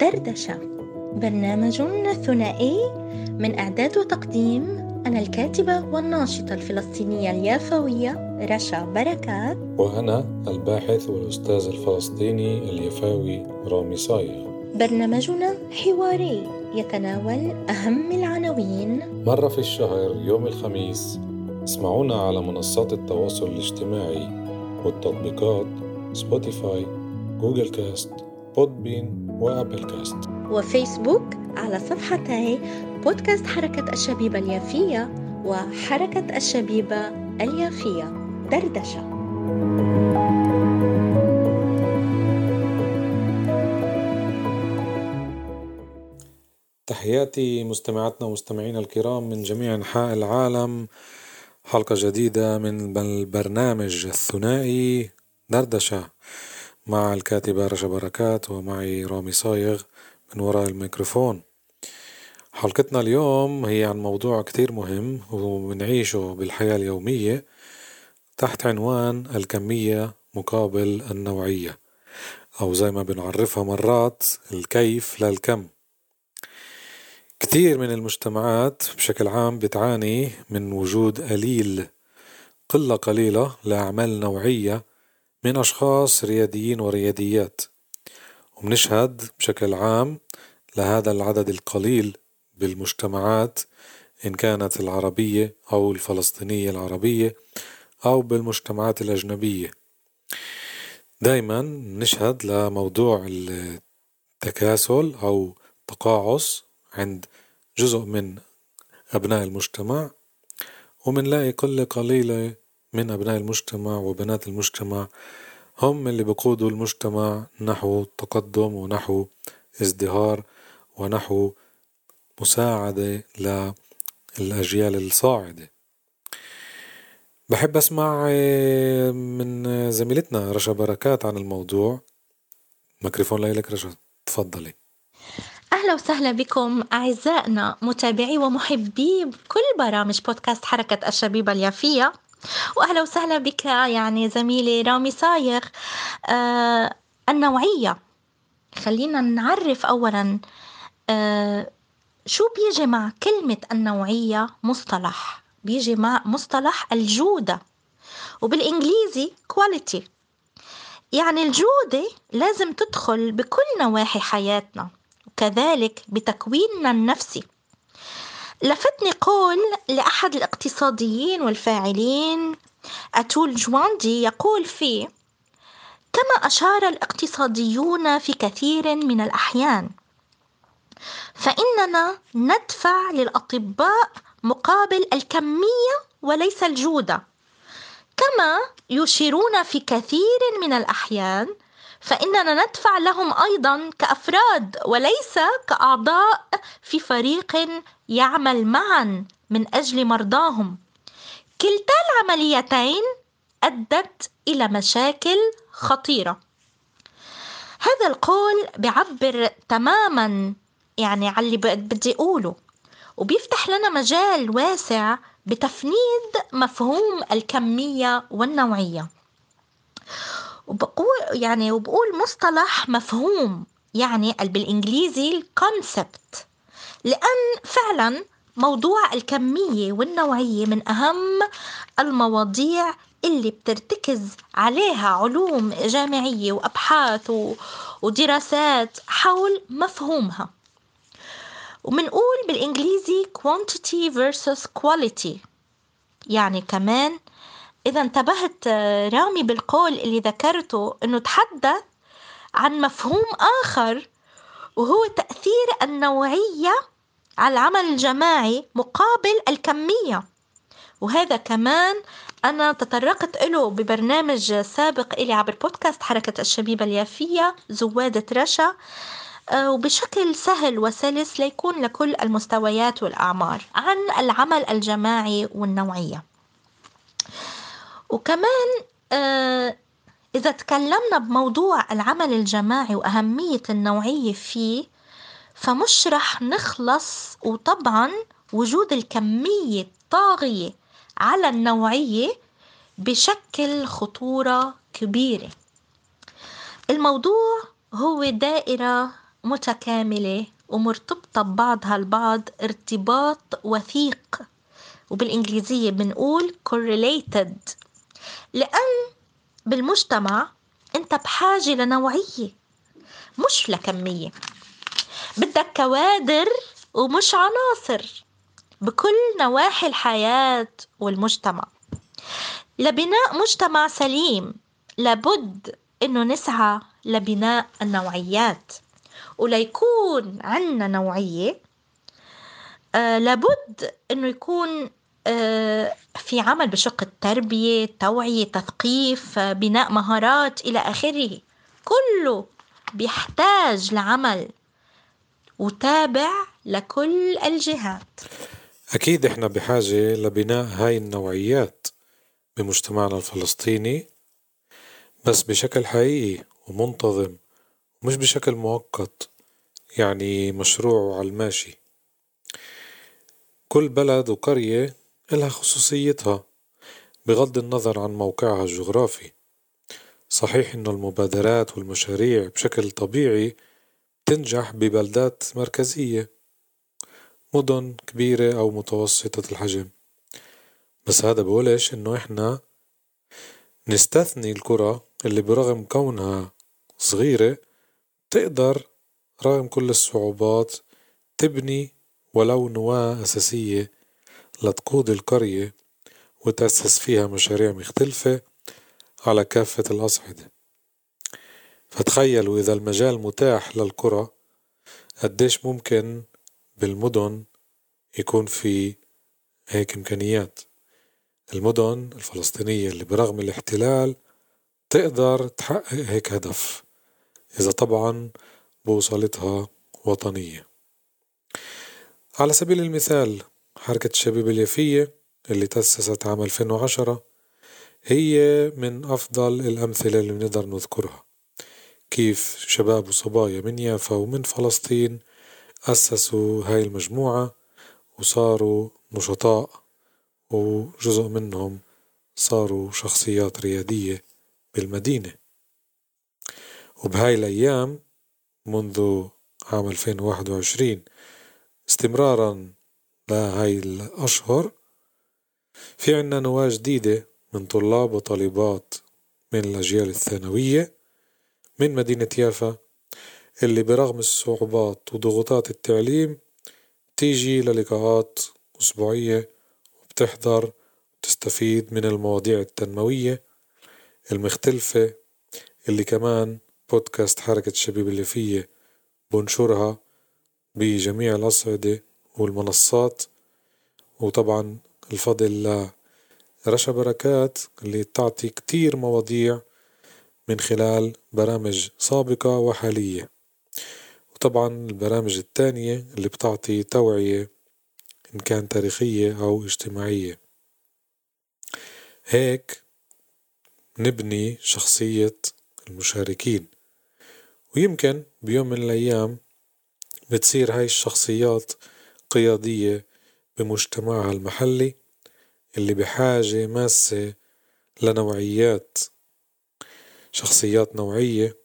دردشة برنامج ثنائي من إعداد وتقديم أنا الكاتبة والناشطة الفلسطينية اليافوية رشا بركات. وأنا الباحث والأستاذ الفلسطيني اليفاوي رامي صايغ. برنامجنا حواري يتناول أهم العناوين. مرة في الشهر يوم الخميس اسمعونا على منصات التواصل الاجتماعي والتطبيقات Spotify Google Cast Podbean و Apple Cast. وفيسبوك على صفحتي بودكاست حركة الشبيبة اليافية وحركة الشبيبة اليافية دردشة. تحياتي مستمعاتنا ومستمعينا الكرام من جميع أنحاء العالم. حلقة جديدة من البرنامج الثنائي دردشة. مع الكاتبة رشا بركات ومعي رامي صايغ من وراء الميكروفون. حلقتنا اليوم هي عن موضوع كتير مهم وبنعيشه بالحياة اليومية تحت عنوان الكمية مقابل النوعية أو زي ما بنعرفها مرات الكيف للكم كثير من المجتمعات بشكل عام بتعاني من وجود قليل قلة قليلة لأعمال نوعية من أشخاص رياديين ورياديات. وبنشهد بشكل عام لهذا العدد القليل بالمجتمعات إن كانت العربية أو الفلسطينية العربية أو بالمجتمعات الأجنبية. دايما نشهد لموضوع التكاسل أو تقاعس عند جزء من أبناء المجتمع. ومنلاقي قلة قليلة من أبناء المجتمع وبنات المجتمع هم اللي بقودوا المجتمع نحو التقدم ونحو ازدهار ونحو مساعدة للأجيال الصاعدة. بحب أسمع من زميلتنا رشا بركات عن الموضوع. ميكروفون لك رشا تفضلي. أهلا وسهلا بكم أعزائنا متابعي ومحبي كل برامج بودكاست حركة الشبيبة اليافية. وأهلا وسهلا بك يعني زميلي رامي صايغ. آه النوعية. خلينا نعرف أولا آه شو بيجي مع كلمة النوعية مصطلح؟ بيجي مع مصطلح الجودة وبالإنجليزي quality. يعني الجودة لازم تدخل بكل نواحي حياتنا وكذلك بتكويننا النفسي. لفتني قول لأحد الاقتصاديين والفاعلين. أتول جواندي يقول فيه كما أشار الاقتصاديون في كثير من الأحيان فإننا ندفع للأطباء مقابل الكمية وليس الجودة كما يشيرون في كثير من الأحيان فإننا ندفع لهم أيضا كأفراد وليس كأعضاء في فريق يعمل معا من أجل مرضاهم. كلتا العمليتين أدت إلى مشاكل خطيرة. هذا القول بيعبر تماما يعني على اللي بدي أقوله وبيفتح لنا مجال واسع بتفنيد مفهوم الكمية والنوعية. يعني وبقول مصطلح مفهوم يعني بالإنجليزي الكونسبت لأن فعلا موضوع الكمية والنوعية من أهم المواضيع اللي بترتكز عليها علوم جامعية وأبحاث ودراسات حول مفهومها. ومنقول بالإنجليزي quantity versus quality يعني كمان إذا انتبهت رامي بالقول اللي ذكرته إنه تحدث عن مفهوم آخر وهو تأثير النوعية على العمل الجماعي مقابل الكمية. وهذا كمان أنا تطرقت له ببرنامج سابق إلي عبر بودكاست حركة الشبيبة اليافية زوادة رشا وبشكل سهل وسلس ليكون لكل المستويات والأعمار عن العمل الجماعي والنوعية. وكمان إذا تكلمنا بموضوع العمل الجماعي وأهمية النوعية فيه فمش رح نخلص وطبعا وجود الكمية الطاغية على النوعية بشكل خطورة كبيرة. الموضوع هو دائرة متكاملة ومرتبطة ببعضها البعض ارتباط وثيق. وبالإنجليزية بنقول correlated. لأن بالمجتمع أنت بحاجة لنوعية مش لكمية. بدك كوادر ومش عناصر. بكل نواحي الحياة والمجتمع. لبناء مجتمع سليم لابد إنه نسعى لبناء النوعيات. وليكون عندنا نوعية آه لابد إنه يكون في عمل بشق التربية توعية تثقيف آه بناء مهارات إلى آخره. كله بيحتاج لعمل وتابع لكل الجهات. أكيد إحنا بحاجة لبناء هاي النوعيات بمجتمعنا الفلسطيني بس بشكل حقيقي ومنتظم ومش بشكل مؤقت يعني مشروع على الماشي. كل بلد وقرية إلها خصوصيتها بغض النظر عن موقعها الجغرافي. صحيح إنه المبادرات والمشاريع بشكل طبيعي تنجح ببلدات مركزية مدن كبيرة أو متوسطة الحجم. بس هذا بقولش إنه إحنا نستثني القرى اللي برغم كونها صغيرة تقدر رغم كل الصعوبات تبني ولو نواة أساسية لتقود القرية وتأسس فيها مشاريع مختلفة على كافة الأصعدة. فتخيلوا إذا المجال متاح للقرى قديش ممكن بالمدن يكون في هيك إمكانيات. المدن الفلسطينية اللي برغم الاحتلال تقدر تحقق هيك هدف إذا طبعا بوصلتها وطنية. على سبيل المثال حركة الشباب اليافية اللي تأسست عام 2010 هي من أفضل الأمثلة اللي بنقدر نذكرها. كيف شباب وصبايا من يافا ومن فلسطين أسسوا هاي المجموعة وصاروا نشطاء وجزء منهم صاروا شخصيات ريادية بالمدينة. وبهاي الأيام منذ عام 2021 استمرارا لهاي الأشهر. في عنا نواة جديدة من طلاب وطالبات من الأجيال الثانوية من مدينة يافا اللي برغم الصعوبات وضغوطات التعليم تيجي للقاءات أسبوعية وبتحضر وتستفيد من المواضيع التنموية المختلفة اللي كمان بودكاست حركة الشباب اللي فيه بنشرها بجميع الأصعدة والمنصات وطبعا الفضل لرشا بركات اللي تعطي كتير مواضيع من خلال برامج سابقة وحالية. وطبعا البرامج التانية اللي بتعطي توعية إن كان تاريخية أو اجتماعية. هيك نبني شخصية المشاركين. ويمكن بيوم من الأيام بتصير هاي الشخصيات قيادية بمجتمعها المحلي اللي بحاجة ماسة لنوعيات شخصيات نوعية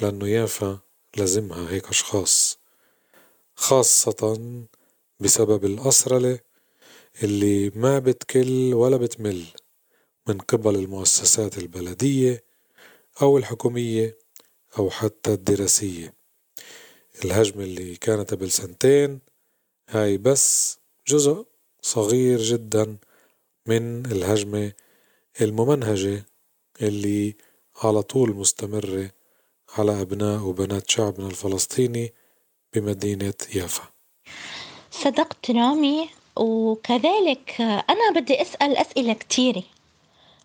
لأنه يافا لازمها هيك أشخاص خاصة بسبب الأسرلة اللي ما بتكل ولا بتمل من قبل المؤسسات البلدية أو الحكومية أو حتى الدراسية. الهجمة اللي كانت قبل سنتين هاي بس جزء صغير جدا من الهجمة الممنهجة اللي على طول مستمرة على أبناء وبنات شعبنا الفلسطيني بمدينة يافا. صدقت رامي وكذلك أنا بدي أسأل أسئلة كتيرة.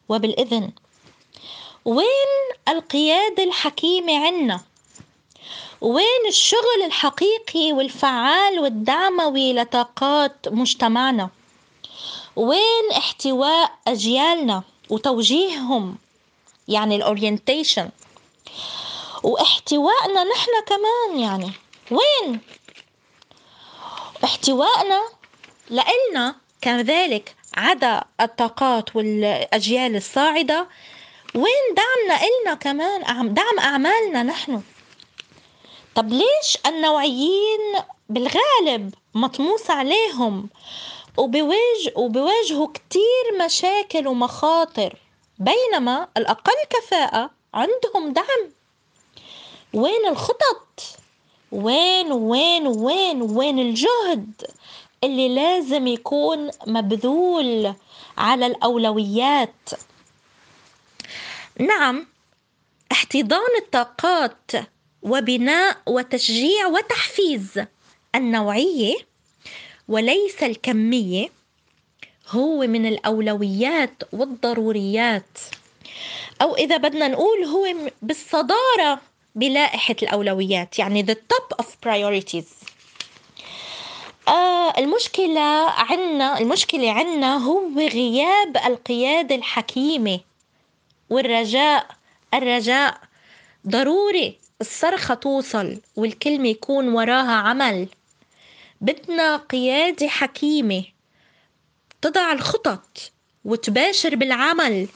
وبالإذن وين القيادة الحكيمة عنا؟ وين الشغل الحقيقي والفعال والدعموي لطاقات مجتمعنا؟ وين احتواء أجيالنا وتوجيههم؟ يعني الأورينتيشن واحتوائنا نحن كمان يعني. وين؟ احتوائنا لإلنا كذلك عدا الطاقات والأجيال الصاعدة. وين دعمنا إلنا كمان؟ دعم أعمالنا نحن. طب ليش النوعيين بالغالب مطموس عليهم وبواجه وبواجهوا كتير مشاكل ومخاطر بينما الأقل كفاءة عندهم دعم. وين الخطط؟ وين وين وين وين الجهد اللي لازم يكون مبذول على الأولويات؟ نعم احتضان الطاقات وبناء وتشجيع وتحفيز النوعية وليس الكمية هو من الأولويات والضروريات. أو إذا بدنا نقول هو بالصدارة بلائحة الأولويات يعني the top of priorities. آه المشكلة عنا المشكلة عنا هو غياب القيادة الحكيمة والرجاء الرجاء ضروري. الصرخة توصل والكلمة يكون وراها عمل. بدنا قيادة حكيمة. تضع الخطط وتباشر بالعمل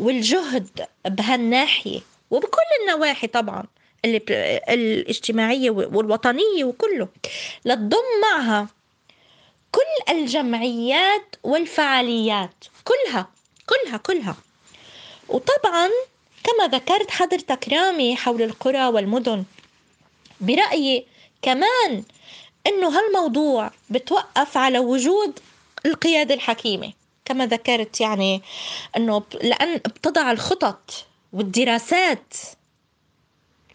والجهد بهالناحية وبكل النواحي طبعا الاجتماعية والوطنية وكله. لتضم معها كل الجمعيات والفعاليات. كلها كلها كلها. وطبعا كما ذكرت حضرتك رامي حول القرى والمدن برأيي كمان إنه هالموضوع بتوقف على وجود القيادة الحكيمة. كما ذكرت يعني إنه لأن بتضع الخطط والدراسات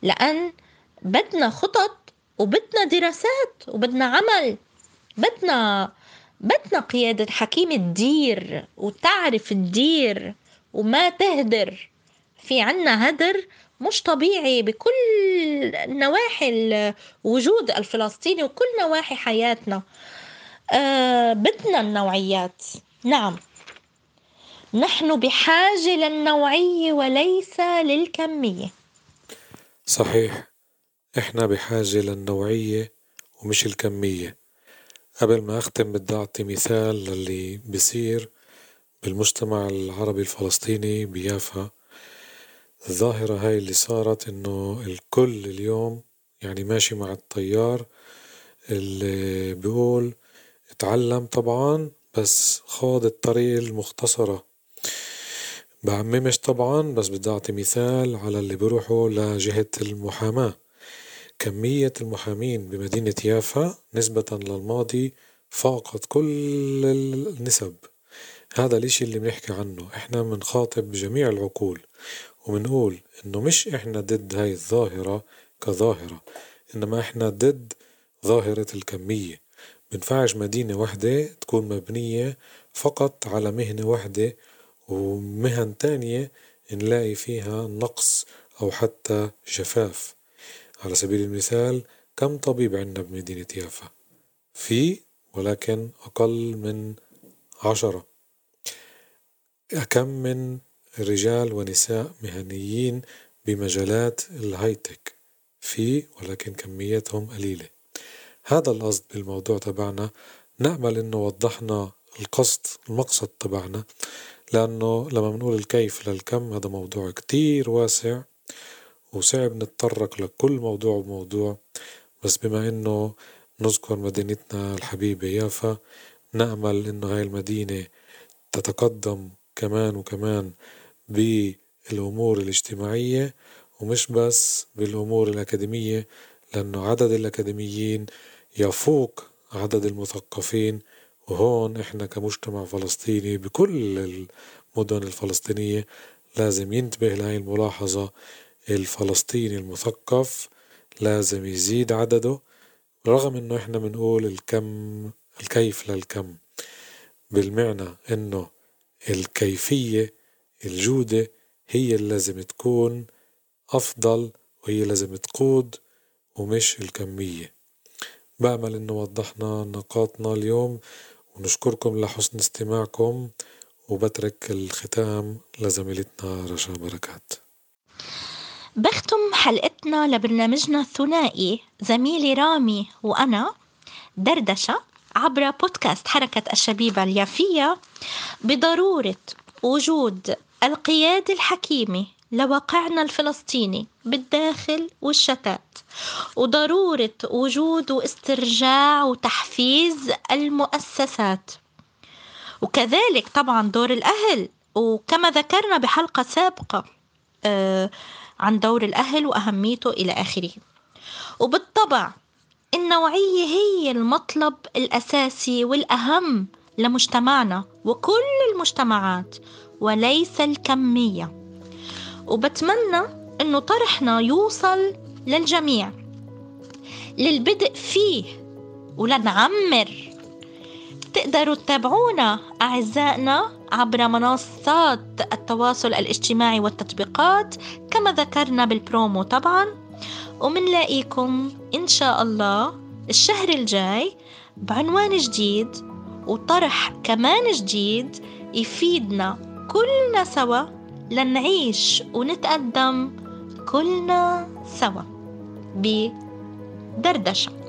لأن بدنا خطط وبدنا دراسات وبدنا عمل. بدنا بدنا قيادة حكيمة تدير وتعرف تدير وما تهدر. في عنا هدر مش طبيعي بكل نواحي الوجود الفلسطيني وكل نواحي حياتنا. آه بدنا النوعيات. نعم. نحن بحاجة للنوعية وليس للكمية. صحيح. إحنا بحاجة للنوعية ومش الكمية. قبل ما أختم بدي أعطي مثال للي بصير بالمجتمع العربي الفلسطيني بيافا. الظاهرة هاي اللي صارت إنه الكل اليوم يعني ماشي مع التيار اللي بيقول اتعلم طبعا بس خاض الطريق المختصرة. بعممش طبعا بس بدي أعطي مثال على اللي بيروحوا لجهة المحاماة. كمية المحامين بمدينة يافا نسبة للماضي فاقت كل النسب. هذا الإشي اللي بنحكي عنه. إحنا بنخاطب جميع العقول. وبنقول إنه مش إحنا ضد هاي الظاهرة كظاهرة إنما إحنا ضد ظاهرة الكمية. بنفعش مدينة وحدة تكون مبنية فقط على مهنة وحدة ومهن تانية نلاقي فيها نقص أو حتى جفاف. على سبيل المثال كم طبيب عندنا بمدينة يافا؟ في ولكن أقل من عشرة. كم من رجال ونساء مهنيين بمجالات الهايتك. في ولكن كمياتهم قليلة. هذا القصد بالموضوع تبعنا. نأمل إنه وضحنا القصد المقصد تبعنا. لأنه لما بنقول الكيف للكم هذا موضوع كتير واسع وصعب نتطرق لكل موضوع وموضوع. بس بما إنه نذكر مدينتنا الحبيبة يافا نأمل إنه هاي المدينة تتقدم كمان وكمان بالأمور الاجتماعية ومش بس بالأمور الأكاديمية لأنه عدد الأكاديميين يفوق عدد المثقفين وهون إحنا كمجتمع فلسطيني بكل المدن الفلسطينية لازم ينتبه لهي الملاحظة. الفلسطيني المثقف لازم يزيد عدده رغم إنه إحنا بنقول الكم الكيف للكم. بالمعنى إنه الكيفية الجودة هي اللي لازم تكون أفضل وهي لازم تقود ومش الكمية. بأمل إنه وضحنا نقاطنا اليوم ونشكركم لحسن استماعكم وبترك الختام لزميلتنا رشا بركات. بختم حلقتنا لبرنامجنا الثنائي زميلي رامي وأنا دردشة عبر بودكاست حركة الشبيبة اليافية بضرورة وجود القيادة الحكيمة لواقعنا الفلسطيني بالداخل والشتات وضرورة وجود واسترجاع وتحفيز المؤسسات. وكذلك طبعا دور الأهل وكما ذكرنا بحلقة سابقة آه عن دور الأهل وأهميته إلى آخره. وبالطبع النوعية هي المطلب الأساسي والأهم لمجتمعنا وكل المجتمعات وليس الكمية. وبتمنى إنه طرحنا يوصل للجميع. للبدء فيه ولنعمر. تقدروا تتابعونا أعزائنا عبر منصات التواصل الاجتماعي والتطبيقات كما ذكرنا بالبرومو طبعا. ومنلاقيكم إن شاء الله الشهر الجاي بعنوان جديد وطرح كمان جديد يفيدنا. كلنا سوا. لنعيش ونتقدم. كلنا سوا. بدردشة.